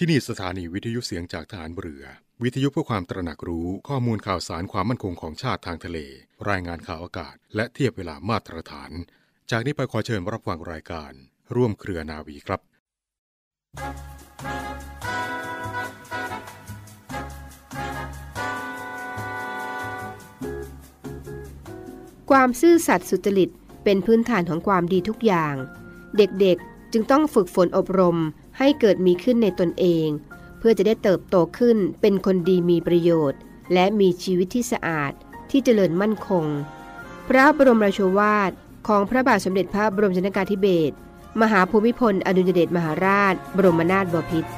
ที่นี่สถานีวิทยุเสียงจากฐานเรือ วิทยุเพื่อความตระหนักรู้ข้อมูลข่าวสารความมั่นคงของชาติทางทะเล รายงานข่าวอากาศ และเทียบเวลามาตรฐาน จากนี้ไปขอเชิญรับฟังรายการ ร่วมเครือนาวีครับ ความซื่อสัตย์สุจริตเป็นพื้นฐานของความดีทุกอย่าง เด็กๆจึงต้องฝึกฝนอบรม ให้เกิดมีขึ้นในตนเอง เพื่อจะได้เติบโตขึ้นเป็นคนดีมีประโยชน์ และมีชีวิตที่สะอาดที่เจริญมั่นคง พระบรมราโชวาทของพระบาทสมเด็จพระบรมชนกาธิเบศรมหาภูมิพลอดุลยเดชมหาราช บรมนาถบพิตร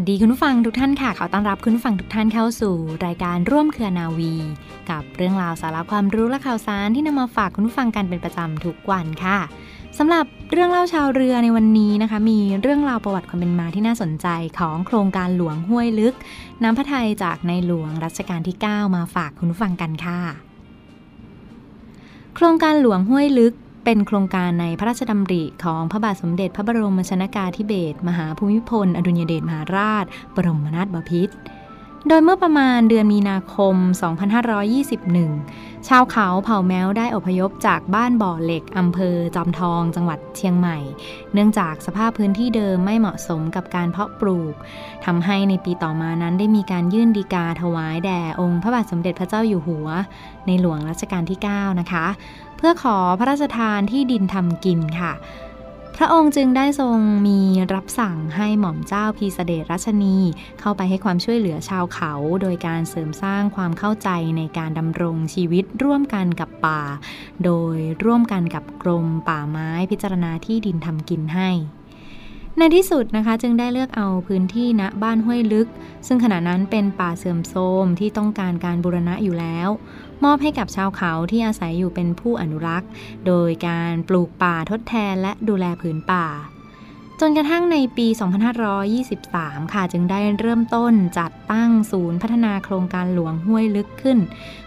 วัสดีคุณผู้ฟังทุกท่านค่ะ ขอต้อนรับคุณผู้ฟังทุกท่านเข้าสู่ รายการร่วมเครือนาวี กับเรื่องราวสาระความรู้และข่าวสารที่นำมาฝากคุณผู้ฟังกันเป็นประจำทุกวันค่ะสำหรับเรื่องเล่าชาวเรือในวันนี้นะคะ มีเรื่องราวประวัติความเป็นมาที่น่าสนใจของโครงการหลวงห้วยลึก น้ำพระทัยจากในหลวงรัชกาลที่ 9 มาฝากคุณผู้ฟังกันค่ะ โครงการหลวงห้วยลึก เป็นโครงการในพระราชดำริของพระบาทสมเด็จพระบรมชนากาธิเบศรมหาภูมิพล อดุลยเดชมหาราช บรมนาถบพิตรโดยเมื่อประมาณเดือนมีนาคม 2521 ชาวเขาเผ่าแมวได้อพยพจากบ้านบ่อเหล็กอำเภอจอมทอง จังหวัดเชียงใหม่ เนื่องจากสภาพพื้นที่เดิมไม่เหมาะสมกับการเพาะปลูก ทำให้ในปีต่อมานั้นได้มีการยื่นดีกาถวายแด่องค์พระบาทสมเด็จพระเจ้าอยู่หัว ในหลวงรัชกาลที่ 9 นะคะ เพื่อขอพระราชทานที่ดินทำกินค่ะ พระองค์จึงได้ทรงมีรับสั่งให้หม่อมเจ้าพีสเดชรัชนี เข้าไปให้ความช่วยเหลือชาวเขา โดยการเสริมสร้างความเข้าใจในการดำรงชีวิตร่วมกันกับป่า โดยร่วมกันกับกรมป่าไม้พิจารณาที่ดินทำกินให้ในที่สุดนะคะจึงได้เลือกเอาพื้นที่ณบ้านห้วยลึก ซึ่งขณะนั้นเป็นป่าเสื่อมโทรมที่ต้องการการบูรณะอยู่แล้ว มอบให้กับชาวเขาที่อาศัยอยู่เป็นผู้อนุรักษ์ โดยการปลูกป่าทดแทนและดูแลผืนป่า จนกระทั่งในปี 2523 ค่ะจึงได้เริ่มต้นจัดตั้งศูนย์พัฒนาโครงการหลวงห้วยลึกขึ้น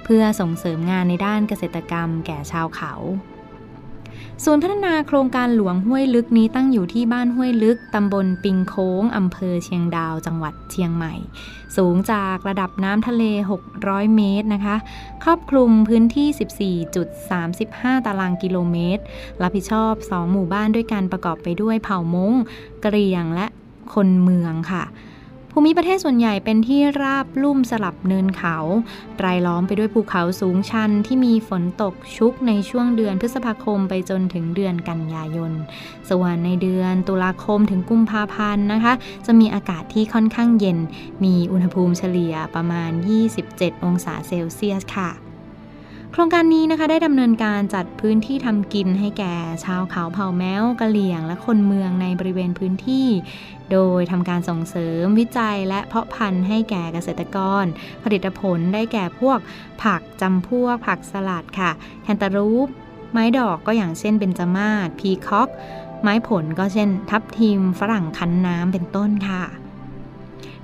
เพื่อส่งเสริมงานในด้านเกษตรกรรมแก่ชาวเขาศูนย์พัฒนาโครงการหลวงห้วยลึกนี้ตั้งอยู่ที่บ้านห้วยลึก ตำบลปิงโค้ง อำเภอเชียงดาว จังหวัดเชียงใหม่ สูงจากระดับน้ำทะเล 600 เมตรนะคะ ครอบคลุมพื้นที่ 14.35 ตารางกิโลเมตร รับผิดชอบ 2 หมู่บ้านด้วยการประกอบไปด้วยเผ่ามงกะเหรี่ยงและคนเมืองค่ะ ภูมิประเทศส่วนใหญ่เป็นที่ราบลุ่มสลับเนินเขา รายล้อมไปด้วยภูเขาสูงชันที่มีฝนตกชุกในช่วงเดือนพฤษภาคมไปจนถึงเดือนกันยายน ส่วนในเดือนตุลาคมถึงกุมภาพันธ์นะคะ จะมีอากาศที่ค่อนข้างเย็น มีอุณหภูมิเฉลี่ยประมาณ 27 องศาเซลเซียสค่ะโครงการนี้นะคะได้ดำเนินการจัดพื้นที่ทำกินให้แก่ชาวเขาเผ่าแมวกะเหลี่ยง และคนเมืองในบริเวณพื้นที่ โดยทำการส่งเสริมวิจัยและเพาะพันธุ์ให้แก่เกษตรกร ผลิตผลได้แก่พวกผักจำพวกผักสลัดค่ะ แคนตาลูป ไม้ดอกก็อย่างเช่นเบญจมาศพีคอก ไม้ผลก็เช่น ทับทิม ฝรั่งคั้นน้ำเป็นต้นค่ะ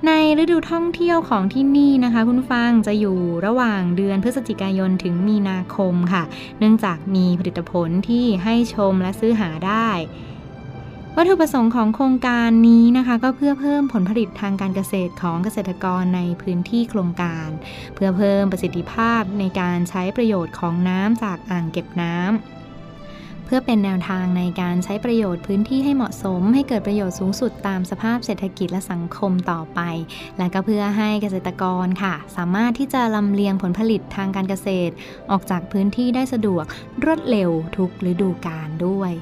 ในฤดูท่องเที่ยวของที่นี่นะคะ คุณฟังจะอยู่ระหว่างเดือนพฤศจิกายนถึงมีนาคมค่ะ เนื่องจากมีผลิตผลที่ให้ชมและซื้อหาได้ วัตถุประสงค์ของโครงการนี้นะคะ ก็เพื่อเพิ่มผลผลิตทางการเกษตรของเกษตรกรในพื้นที่โครงการ เพื่อเพิ่มประสิทธิภาพในการใช้ประโยชน์ของน้ำจากอ่างเก็บน้ำเพื่อเป็นแนวทางในการใช้ประโยชน์พื้นที่ให้เหมาะสม ให้เกิดประโยชน์สูงสุดตามสภาพเศรษฐกิจและสังคมต่อไป และก็เพื่อให้เกษตรกรค่ะ สามารถที่จะลำเลียงผลผลิตทางการเกษตร ออกจากพื้นที่ได้สะดวกรวดเร็วทุกฤดูกาลด้วย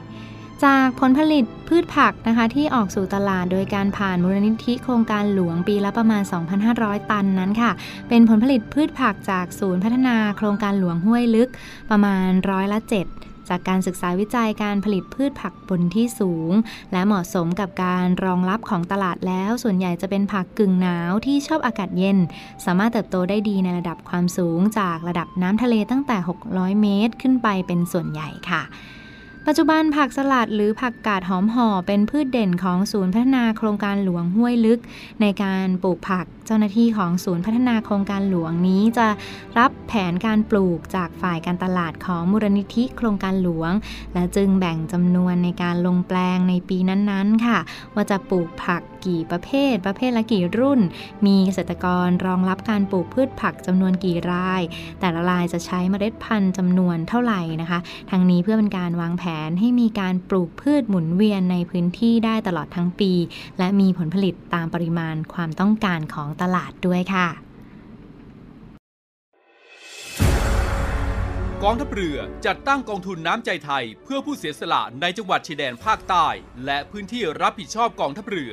จากผลผลิตพืชผักนะคะที่ออกสู่ตลาดโดยการผ่านมูลนิธิโครงการหลวงปีละประมาณ 2,500 ตันนั้นค่ะ เป็นผลผลิตพืชผักจากศูนย์พัฒนาโครงการหลวงห้วยลึกประมาณร้อยละ7จากการศึกษาวิจัยการผลิตพืชผักบนที่สูง และเหมาะสมกับการรองรับของตลาดแล้ว ส่วนใหญ่จะเป็นผักกึ่งหนาวที่ชอบอากาศเย็น สามารถเติบโตได้ดีในระดับความสูงจากระดับน้ำทะเลตั้งแต่ 600 เมตร ขึ้นไปเป็นส่วนใหญ่ค่ะ ปัจจุบันผักสลัดหรือผักกาดหอมห่อเป็นพืชเด่นของศูนย์พัฒนาโครงการหลวงห้วยลึก ในการปลูกผักเจ้าหน้าที่ของศูนย์พัฒนาโครงการหลวงนี้จะรับแผนการปลูกจากฝ่ายการตลาดของมูลนิธิโครงการหลวง และจึงแบ่งจำนวนในการลงแปลงในปีนั้นๆค่ะ ว่าจะปลูกผัก กี่ประเภท ประเภทละกี่รุ่น มีเกษตรกรรองรับการปลูกพืชผักจำนวนกี่ราย แต่ละรายจะใช้เมล็ดพันธุ์จำนวนเท่าไหร่นะคะ ทางนี้เพื่อเป็นการวางแผนให้มีการปลูกพืชหมุนเวียนในพื้นที่ได้ตลอดทั้งปี และมีผลผลิตตามปริมาณความต้องการของตลาดด้วยค่ะกองทัพเรือจัดตั้งกองทุนน้ำใจไทย เพื่อผู้เสียสละในจังหวัดชายแดนภาคใต้ และพื้นที่รับผิดชอบกองทัพเรือ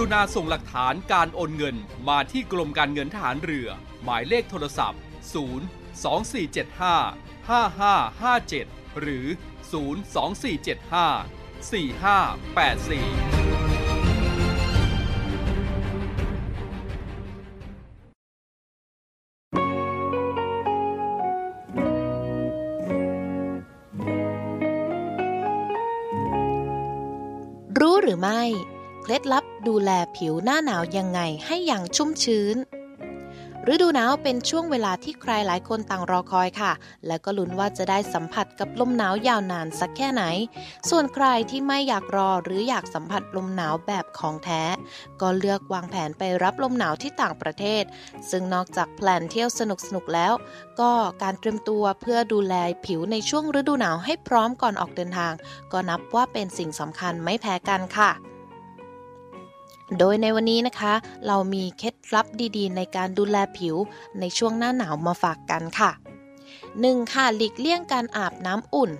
รุณาส่งหลักฐานการโอนเงินมาที่กรมการเงินทหารเรือ หมายเลขโทรศัพท์ 0 2475 5557 หรือ 02475 4584รู้หรือไม่ เคล็ดลับ ดูแลผิวหน้าหนาวยังไงให้อย่างชุ่มชื้น ฤดูหนาวเป็นช่วงเวลาที่ใครหลายคนต่างรอคอยค่ะ และก็ลุ้นว่าจะได้สัมผัสกับลมหนาวยาวนานสักแค่ไหน ส่วนใครที่ไม่อยากรอหรืออยากสัมผัสลมหนาวแบบของแท้ ก็เลือกวางแผนไปรับลมหนาวที่ต่างประเทศ ซึ่งนอกจากแพลนเที่ยวสนุกๆแล้ว ก็การเตรียมตัวเพื่อดูแลผิวในช่วงฤดูหนาวให้พร้อมก่อนออกเดินทาง ก็นับว่าเป็นสิ่งสำคัญไม่แพ้กันค่ะ โดยในวันนี้นะคะ เรามีเคล็ดลับดีๆ ในการดูแลผิวในช่วงหน้าหนาวมาฝากกันค่ะ 1. ค่ะหลีกเลี่ยงการอาบน้ำอุ่น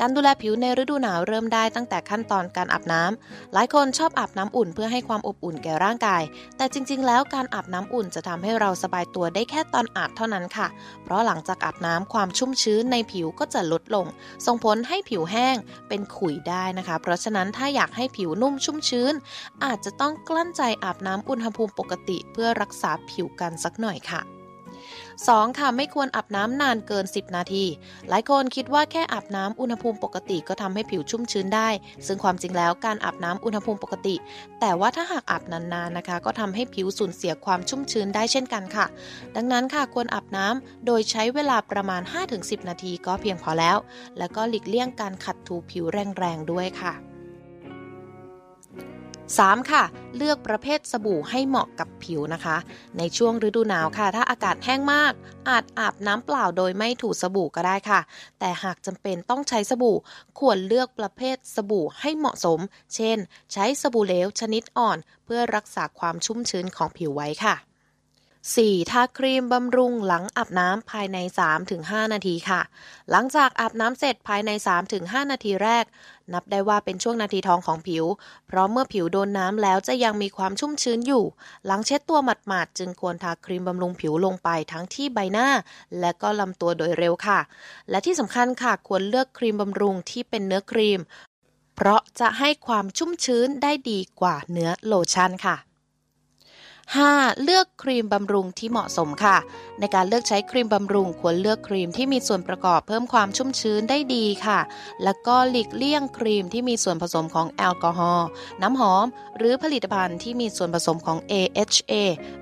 การดูแลผิวในฤดูหนาวเริ่มได้ตั้งแต่ขั้นตอนการอาบน้ำหลายคนชอบอาบน้ำอุ่นเพื่อให้ความอบอุ่นแก่ร่างกาย แต่จริง ๆ แล้วการอาบน้ำอุ่นจะทำให้เราสบายตัวได้แค่ตอนอาบเท่านั้นค่ะ เพราะหลังจากอาบน้ำความชุ่มชื้นในผิวก็จะลดลง ส่งผลให้ผิวแห้งเป็นขุยได้นะคะ เพราะฉะนั้นถ้าอยากให้ผิวนุ่มชุ่มชื้น อาจจะต้องกลั้นใจอาบน้ำอุณหภูมิปกติ เพื่อรักษาผิวกันสักหน่อยค่ะ 2. ค่ะไม่ควรอาบน้ำนานเกิน 10 นาที หลายคนคิดว่าแค่อาบน้ำอุณหภูมิปกติก็ทำให้ผิวชุ่มชื้นได้ ซึ่งความจริงแล้วการอาบน้ำอุณหภูมิปกติ แต่ว่าถ้าหากอาบนานๆนะคะ ก็ทำให้ผิวสูญเสียความชุ่มชื้นได้เช่นกันค่ะ ดังนั้นค่ะควรอาบน้ำโดยใช้เวลาประมาณ 5-10 นาทีก็เพียงพอแล้ว แล้วก็หลีกเลี่ยงการขัดถูผิวแรงๆด้วยค่ะ 3. ค่ะ เลือกประเภทสบู่ให้เหมาะกับผิวนะคะ ในช่วงฤดูหนาวค่ะ ถ้าอากาศแห้งมาก อาจอาบน้ำเปล่าโดยไม่ถูสบู่ก็ได้ค่ะ แต่หากจำเป็นต้องใช้สบู่ ควรเลือกประเภทสบู่ให้เหมาะสม เช่น ใช้สบู่เหลวชนิดอ่อน เพื่อรักษาความชุ่มชื้นของผิวไว้ค่ะ 4. ทาครีมบำรุงหลังอาบน้ำภายใน 3-5 นาทีค่ะ หลังจากอาบน้ำเสร็จภายใน 3-5 นาทีแรก นับได้ว่าเป็นช่วงนาทีทองของผิว เพราะเมื่อผิวโดนน้ำแล้วจะยังมีความชุ่มชื้นอยู่ หลังเช็ดตัวหมาดๆ จึงควรทาครีมบำรุงผิวลงไปทั้งที่ใบหน้า และก็ลำตัวโดยเร็วค่ะ และที่สำคัญค่ะควรเลือกครีมบำรุงที่เป็นเนื้อครีม เพราะจะให้ความชุ่มชื้นได้ดีกว่าเนื้อโลชั่นค่ะ 5. เลือกครีมบำรุงที่เหมาะสมค่ะ ในการเลือกใช้ครีมบำรุงควรเลือกครีมที่มีส่วนประกอบเพิ่มความชุ่มชื้นได้ดีค่ะ แล้วก็หลีกเลี่ยงครีมที่มีส่วนผสมของแอลกอฮอล์น้ำหอม หรือผลิตภัณฑ์ที่มีส่วนผสมของ AHA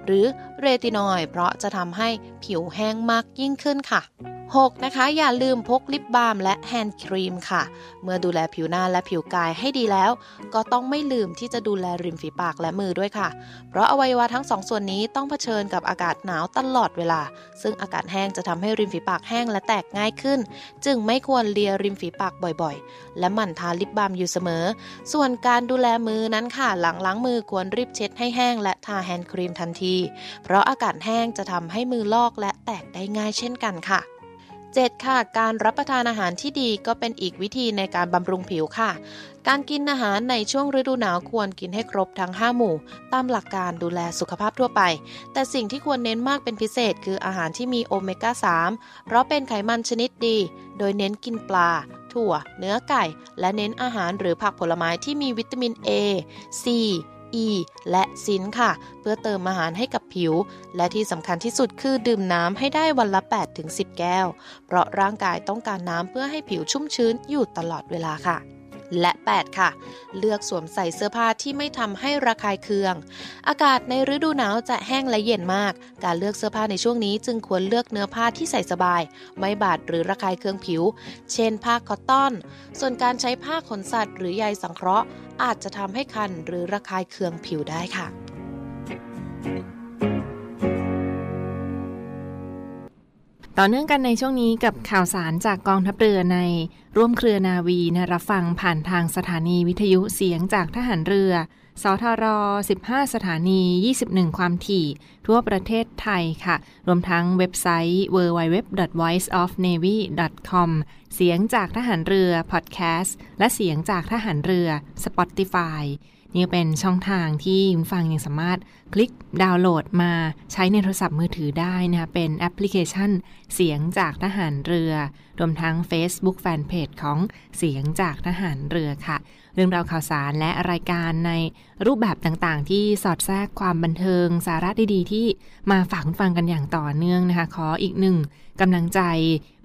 หรือเรตินอยด์เพราะจะทำให้ผิวแห้งมากยิ่งขึ้นค่ะ 6. นะคะ อย่าลืมพกลิปบาล์มและแฮนด์ครีมค่ะ เมื่อดูแลผิวหน้าและผิวกายให้ดีแล้ว ก็ต้องไม่ลืมที่จะดูแลริมฝีปากและมือด้วยค่ะ เพราะอวัยวะทั้งสองส่วนนี้ต้องเผชิญกับอากาศหนาวตลอดเวลา ซึ่งอากาศแห้งจะทำให้ริมฝีปากแห้งและแตกง่ายขึ้น จึงไม่ควรเลียริมฝีปากบ่อยๆ และหมั่นทาลิปบาล์มอยู่เสมอ ส่วนการดูแลมือนั้นค่ะ หลังล้างมือควรรีบเช็ดให้แห้งและทาแฮนด์ครีมทันทีเพราะอากาศแห้งจะทำให้มือลอกและแตกได้ง่ายเช่นกันค่ะ 7. ค่ะ การรับประทานอาหารที่ดีก็เป็นอีกวิธีในการบำรุงผิวค่ะ การกินอาหารในช่วงฤดูหนาวควรกินให้ครบทั้ง 5 หมู่ ตามหลักการดูแลสุขภาพทั่วไป แต่สิ่งที่ควรเน้นมากเป็นพิเศษคืออาหารที่มีโอเมก้า 3 เพราะเป็นไขมันชนิดดี โดยเน้นกินปลา ถั่ว เนื้อไก่ และเน้นอาหารหรือผักผลไม้ที่มีวิตามิน A C E และซินค่ะ เพื่อเติมอาหารให้กับผิว และที่สำคัญที่สุดคือดื่มน้ำให้ได้วันละ 8-10 แก้ว เพราะร่างกายต้องการน้ำเพื่อให้ผิวชุ่มชื้นอยู่ตลอดเวลาค่ะ และ 8 ค่ะ เลือกสวมใส่เสื้อผ้าที่ไม่ทำให้ระคายเคือง อากาศในฤดูหนาวจะแห้งและเย็นมาก การเลือกเสื้อผ้าในช่วงนี้จึงควรเลือกเนื้อผ้าที่ใส่สบาย ไม่บาดหรือระคายเคืองผิว เช่นผ้าคอตตอน ส่วนการใช้ผ้าขนสัตว์ หรือใยสังเคราะห์ อาจจะทำให้คันหรือระคายเคืองผิวได้ค่ะ ต่อเนื่องกันในช่วงนี้กับข่าวสารจากกองทัพเรือในร่วมเครือนาวีนะรับฟังผ่านทางสถานีวิทยุเสียงจากทหารเรือ สทร 15 สถานี 21 ความถี่ ทั่วประเทศไทยค่ะ รวมทั้งเว็บไซต์ www.voiceofnavy.com เสียงจากทหารเรือ พอดแคสต์ และเสียงจากทหารเรือ Spotify นี่เป็นช่องทางที่คุณฟังยังสามารถคลิกดาวน์โหลดมาใช้ในโทรศัพท์มือถือได้นะคะเป็นแอปพลิเคชันเสียงจากทหารเรือ รวมทั้ง Facebook Fanpage ของเสียงจากทหารเรือค่ะ เรื่องราวข่าวสารและรายการในรูปแบบต่างๆ ที่สอดแทรกความบันเทิงสาระดีๆ ที่มาฝากคุณฟังกันอย่างต่อเนื่องนะคะ ขออีกหนึ่งกำลังใจ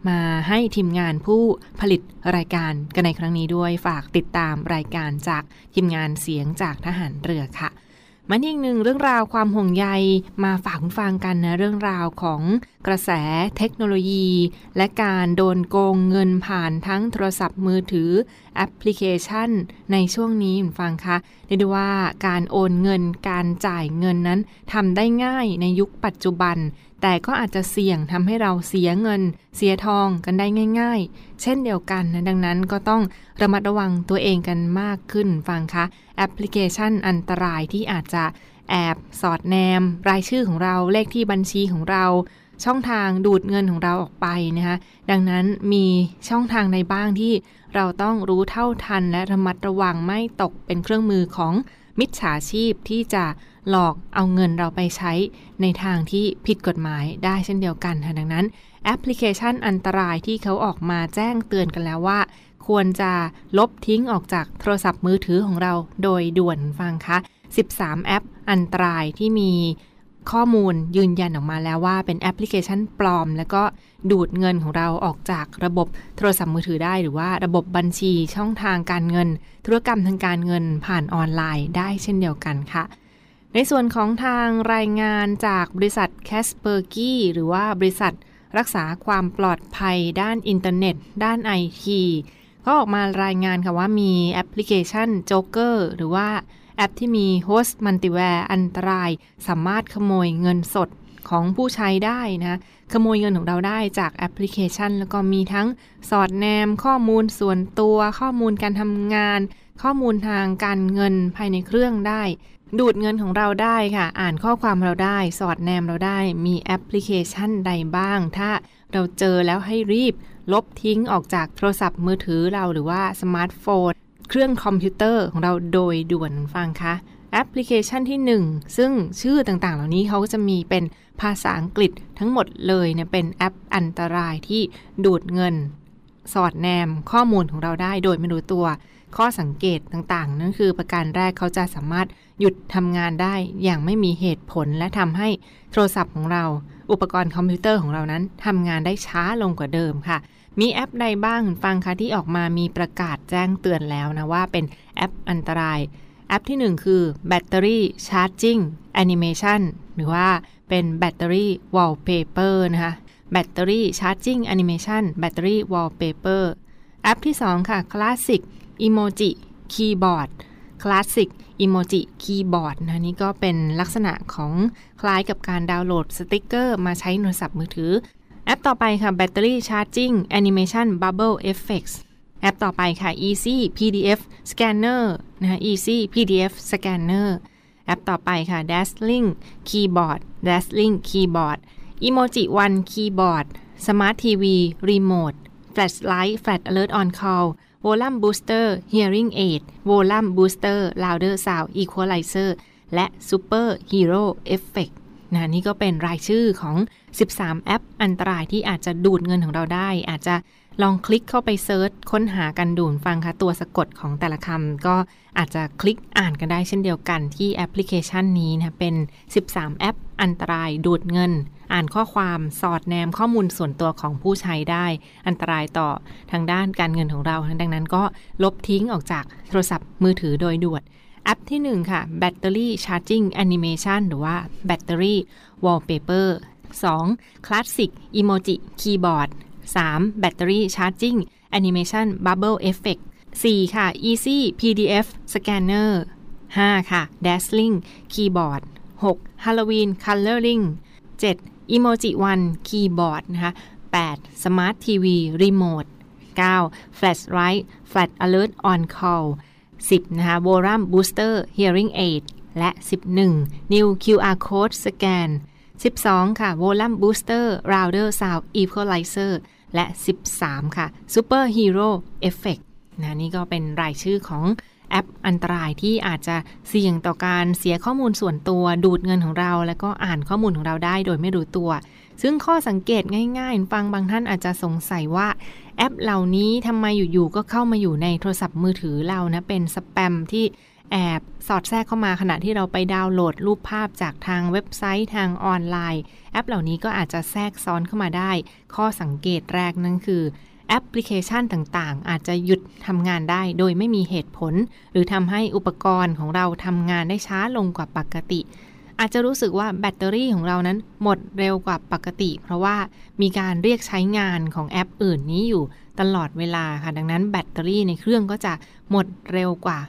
มาให้ทีมงานผู้ผลิตรายการกันในครั้งนี้ด้วยฝากติดตามรายการจากทีมงานเสียงจากทหารเรือค่ะ มันอีกหนึ่งเรื่องราวความห่วงใยมาฝากคุณฟังกันนะเรื่องราวของกระแสเทคโนโลยี และการโดนโกงเงินผ่านทั้งโทรศัพท์มือถือแอปพลิเคชัน ในช่วงนี้คุณฟังคะเรียกได้ว่าการโอนเงินการจ่ายเงินนั้นทำได้ง่ายในยุคปัจจุบัน แต่ก็อาจจะเสี่ยงทำให้เราเสียเงิน เสียทองกันได้ง่าย ๆ เช่นเดียวกันนะดังนั้นก็ต้องระมัดระวังตัวเองกันมากขึ้นฟังคะแอปพลิเคชันอันตรายที่อาจจะแอบสอดแนม รายชื่อของเราเลขที่บัญชีของเราช่องทางดูดเงินของเราออกไปนะคะดังนั้นมีช่องทางในบ้างที่เราต้องรู้เท่าทันและระมัดระวังไม่ตกเป็นเครื่องมือของมิจฉาชีพที่จะ หลอกเอาเงินเราไปใช้ในทางที่ผิดกฎหมายได้เช่นเดียวกันค่ะดังนั้น แอปพลิเคชันอันตรายที่เขาออกมาแจ้งเตือนกันแล้วว่า ควรจะลบทิ้งออกจากโทรศัพท์มือถือของเราโดยด่วนคุณฟังคะ 13 แอปอันตรายที่มีข้อมูลยืนยันออกมาแล้วว่าเป็นแอปพลิเคชันปลอม แล้วก็ดูดเงินของเราออกจากระบบโทรศัพท์มือถือได้ หรือว่าระบบบัญชีช่องทางการเงิน ธุรกรรมทางการเงินผ่านออนไลน์ได้เช่นเดียวกันค่ะ ในส่วนของทางรายงานจากบริษัท Kaspersky หรือว่าบริษัทรักษาความปลอดภัยด้านอินเทอร์เน็ต ด้านไอทีก็ออกมารายงานค่ะว่ามีแอปพลิเคชันโจ๊กเกอร์หรือว่าแอปที่มี host malware อันตราย สามารถขโมยเงินสดของผู้ใช้ได้นะขโมยเงินของเราได้จากแอปพลิเคชัน แล้วก็มีทั้งสอดแนมข้อมูลส่วนตัว ข้อมูลการทำงาน ข้อมูลทางการเงินภายในเครื่องได้ ดูดเงินของเราได้ค่ะ อ่านข้อความเราได้ สอดแนมเราได้ มีแอปพลิเคชันใดบ้าง ถ้าเราเจอแล้วให้รีบ ลบทิ้งออกจากโทรศัพท์มือถือเราหรือว่าสมาร์ทโฟน เครื่องคอมพิวเตอร์ของเราโดยด่วนคุณฟังคะแอปพลิเคชันที่ 1 ซึ่งชื่อต่างๆ เหล่านี้เขาจะมีเป็นภาษาอังกฤษทั้งหมดเลยเนี่ยเป็นแอปอันตรายที่ดูดเงิน สอดแนมข้อมูลของเราได้โดยไม่รู้ตัว ข้อสังเกตต่างๆ นั่นคือประการแรกเขาจะสามารถหยุดทำงานได้อย่างไม่มีเหตุผลและทำให้โทรศัพท์ของเรา อุปกรณ์คอมพิวเตอร์ของเรานั้นทำงานได้ช้าลงกว่าเดิมค่ะ มีแอปใดบ้างฟังคะที่ออกมามีประกาศแจ้งเตือนแล้วนะว่าเป็นแอปอันตราย แอปที่ 1 คือ Battery Charging Animation หรือว่าเป็น Battery Wallpaper นะคะ Battery Charging Animation Battery Wallpaper แอปที่ 2 ค่ะคลาสสิก Classic Emoji Keyboard Classic Emoji Keyboard นะนี่ก็เป็นลักษณะของคล้ายกับการดาวน์โหลดสติกเกอร์มาใช้โทรศัพท์มือถือ แอปต่อไปค่ะ Battery Charging Animation Bubble Effects แอปต่อไปค่ะ Easy PDF Scanner นะคะ Easy PDF Scanner แอปต่อไปค่ะ Dazzling Keyboard Dazzling Keyboard Emoji One Keyboard Smart TV Remote Flashlight Flash Alert on Call Volume Booster Hearing Aid Volume Booster Louder Sound Equalizer และ Super Hero Effect นะนี่ก็เป็นรายชื่อของ 13 แอปอันตรายที่อาจจะดูดเงินของเราได้ อาจจะลองคลิกเข้าไป search ค้นหากันดูคุณฟังค่ะ ตัวสะกดของแต่ละคำก็อาจจะคลิกอ่านกันได้เช่นเดียวกันที่แอปพลิเคชันนี้นะเป็น 13 แอปอันตรายดูดเงิน อ่านข้อความสอดแนมข้อมูลส่วนตัวของผู้ใช้ได้ อันตรายต่อทางด้านการเงินของเรา ดังนั้นก็ลบทิ้งออกจากโทรศัพท์มือถือโดยด่วนแอปที่ 1 ค่ะ Battery Charging Animation หรือว่า Battery Wallpaper 2. Classic Emoji Keyboard 3. Battery Charging Animation Bubble Effect 4. ค่ะ Easy PDF Scanner 5. ค่ะ Dazzling Keyboard 6. Halloween Coloring 7. Emoji One Keyboard นะคะ 8. Smart TV Remote 9. Flash Light Flash Alert on Call 10. นะคะ Volume Booster Hearing Aid และ 11. New QR Code Scan 12 ค่ะ Volume Booster Router Sound Equalizer และ 13 ค่ะ Super Hero Effect นะนี่ก็เป็นรายชื่อของ แอปอันตรายที่อาจจะเสี่ยงต่อการเสียข้อมูลส่วนตัวดูดเงินของเรา แล้วก็อ่านข้อมูลของเราได้โดยไม่รู้ตัว ซึ่งข้อสังเกตง่ายๆ ฟังบางท่านอาจจะสงสัยว่าแอปเหล่านี้ทำไมอยู่ๆก็เข้ามาอยู่ในโทรศัพท์มือถือเรานะเป็นสแปมที่แอบสอดแทรกเข้ามาขณะที่เราไปดาวน์โหลดรูปภาพจากทางเว็บไซต์ทางออนไลน์ แอปเหล่านี้ก็อาจจะแทรกซ้อนเข้ามาได้ ข้อสังเกตแรกนั่นคือ แอปพลิเคชันต่างๆ อาจจะหยุดทำงานได้โดยไม่มีเหตุผล หรือทำให้อุปกรณ์ของเราทำงานได้ช้าลงกว่าปกติ อาจจะรู้สึกว่าแบตเตอรี่ของเรานั้นหมดเร็วกว่าปกติ เพราะว่ามีการเรียกใช้งานของแอปอื่นนี้อยู่ตลอดเวลาค่ะ ดังนั้นแบตเตอรี่ในเครื่องก็จะหมดเร็วกว่า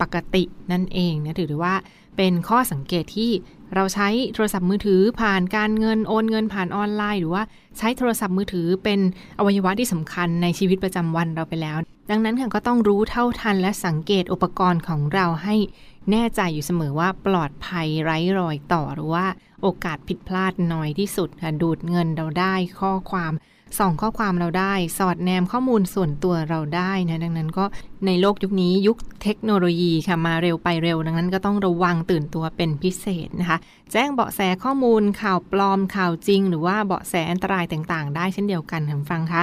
ปกตินั่นเองนะถือว่าเป็นข้อสังเกตที่ เราใช้โทรศัพท์มือถือผ่านการเงินโอนเงินผ่านออนไลน์ หรือว่าใช้โทรศัพท์มือถือเป็นอวัยวะที่สำคัญในชีวิตประจำวันเราไปแล้ว ดังนั้นค่ะก็ต้องรู้เท่าทันและสังเกตอุปกรณ์ของเราให้แน่ใจอยู่เสมอว่าปลอดภัยไร้รอยต่อหรือว่าโอกาสผิดพลาดน้อยที่สุดค่ะดูดเงินเราได้ข้อความ ส่องข้อความเราได้ สอดแนมข้อมูลส่วนตัวเราได้นะดังนั้นก็ในโลกยุคนี้ยุคเทคโนโลยีค่ะมาเร็วไปเร็ว ดังนั้นก็ต้องระวังตื่นตัวเป็นพิเศษนะคะ แจ้งเบาะแสข้อมูลข่าวปลอมข่าวจริง หรือว่าเบาะแสอันตรายต่างๆ ได้เช่นเดียวกันคุณฟังคะ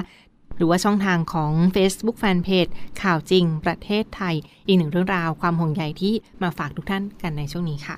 หรือว่าช่องทางของ Facebook Fanpage ข่าวจริง ประเทศไทย อีกหนึ่งเรื่องราวความห่วงใยที่มาฝากทุกท่านกันในช่วงนี้ค่ะ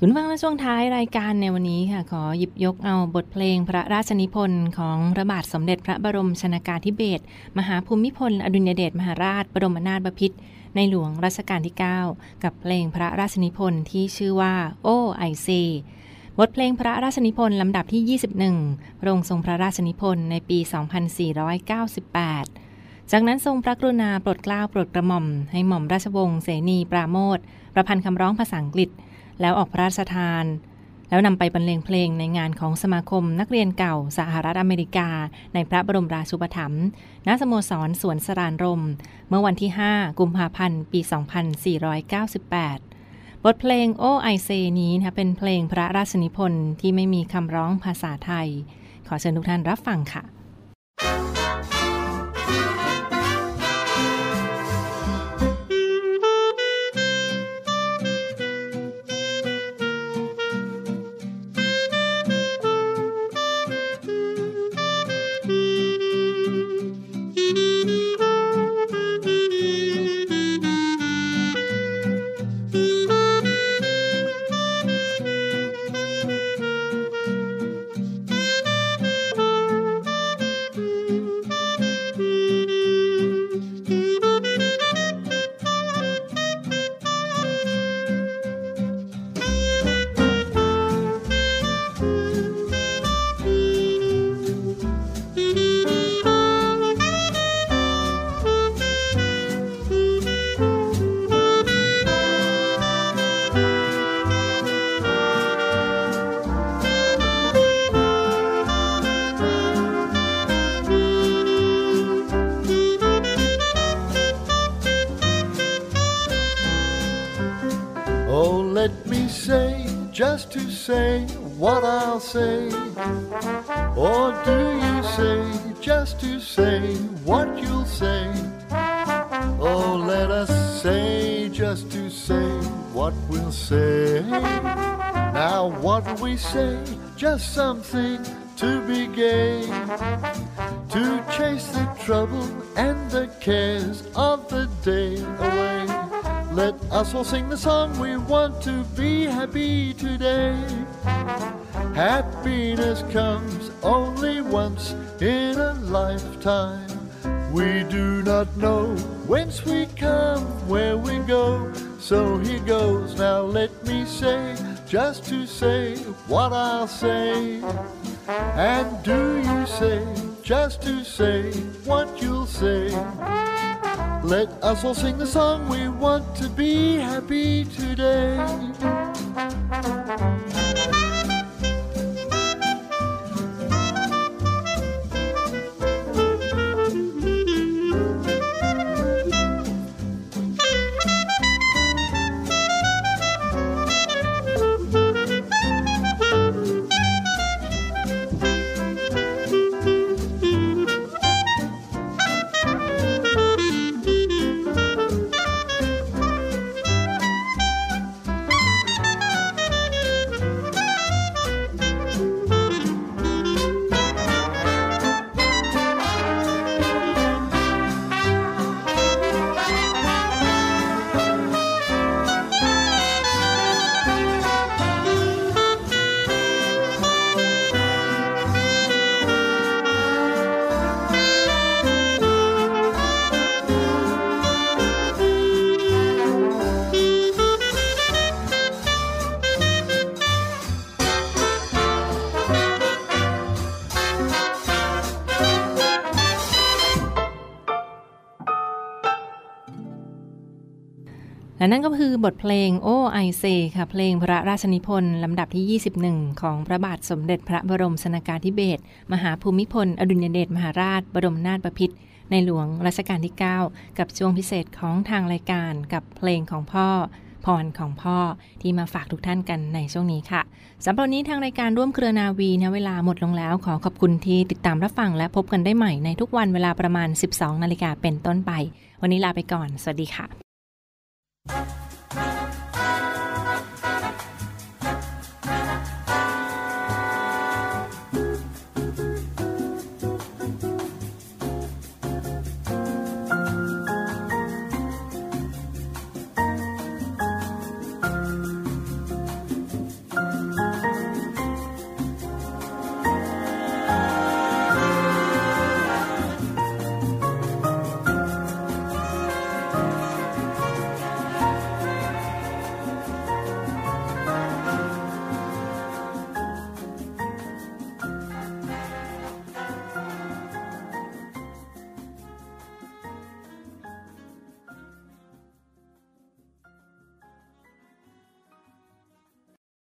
คุณฟังและช่วงท้ายรายการในวันนี้ค่ะ ขอหยิบยกเอาบทเพลงพระราชนิพนธ์ของพระบาทสมเด็จพระบรมชนากาธิเบศรมหาภูมิพล อดุลยเดชมหาราช บรมนาถบพิตรในหลวงรัชกาลที่ 9 กับเพลงพระราชนิพนธ์ที่ชื่อว่าโอ้ไอเซบทเพลงพระราชนิพนธ์ลำดับที่ 21พระองค์ทรงพระราชนิพนธ์ในปี 2498 จากนั้นทรงพระกรุณาโปรดเกล้าโปรดกระหม่อม ให้หม่อมราชวงศ์เสนีปราโมทประพันธ์คำร้องภาษาอังกฤษ แล้วออกพระราชทาน แล้วนำไปบรรเลงเพลงในงานของสมาคมนักเรียนเก่าสหรัฐอเมริกา ในพระบรมราชูปถัมภ์ณสโมสรสวนสรานรม เมื่อวันที่ 5 กุมภาพันธ์ ปี 2498บทเพลงโอไอเซนี้นะเป็นเพลงพระราชนิพนธ์ที่ไม่มีคำร้องภาษาไทย ขอเชิญทุกท่านรับฟังค่ะ say what I'll say. Or do you say, just to say what you'll say? Oh, let us say, just to say what we'll say. Now, what we say? Just something Let us all sing the song we want to be happy today. Happiness comes only once in a lifetime. We do not know whence we come, where we go. So here goes, now let me say, just to say what I'll say. And do you say, just to say what you'll say? Let us all sing the song we want to be happy today. และนั่นก็คือบทเพลงโอ้ไอเซค่ะ เพลงพระราชนิพนธ์ลำดับที่ 21 ของพระบาทสมเด็จพระบรมชนากาธิเบศรมหาภูมิพล อดุลยเดชมหาราช บรมนาถบพิตรในหลวงรัชกาลที่ 9 กับช่วงพิเศษของทางรายการกับเพลงของพ่อพรของพ่อที่มาฝากทุกท่านกันในช่วงนี้ค่ะสำหรับนนี้ทางรายการร่วมเครือนาวีนะเวลาหมดลงแล้ว ขอขอบคุณที่ติดตามรับฟังและพบกันได้ใหม่ในทุกวันเวลาประมาณ 12 นาฬิกาเป็นต้นไป วันนี้ลาไปก่อน สวัสดีค่ะ Bye.